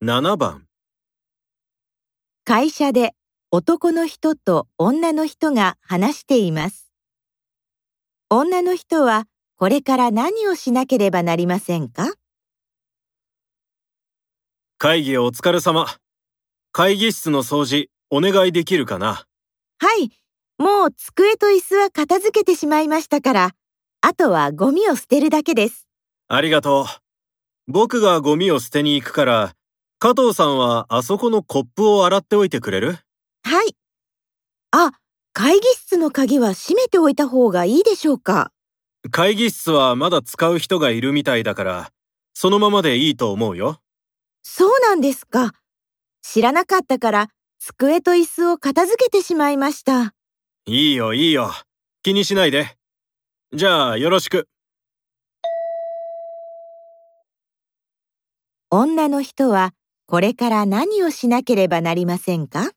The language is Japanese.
7番会社で男の人と女の人が話しています。女の人はこれから何をしなければなりませんか？会議お疲れ様。会議室の掃除お願いできるかな？はい、もう机と椅子は片付けてしまいましたから、あとはゴミを捨てるだけです。ありがとう。僕がゴミを捨てに行くから、加藤さんはあそこのコップを洗っておいてくれる？はい。あ、会議室の鍵は閉めておいた方がいいでしょうか？会議室はまだ使う人がいるみたいだから、そのままでいいと思うよ。そうなんですか。知らなかったから、机と椅子を片付けてしまいました。いいよいいよ。気にしないで。じゃあよろしく。女の人はこれから何をしなければなりませんか？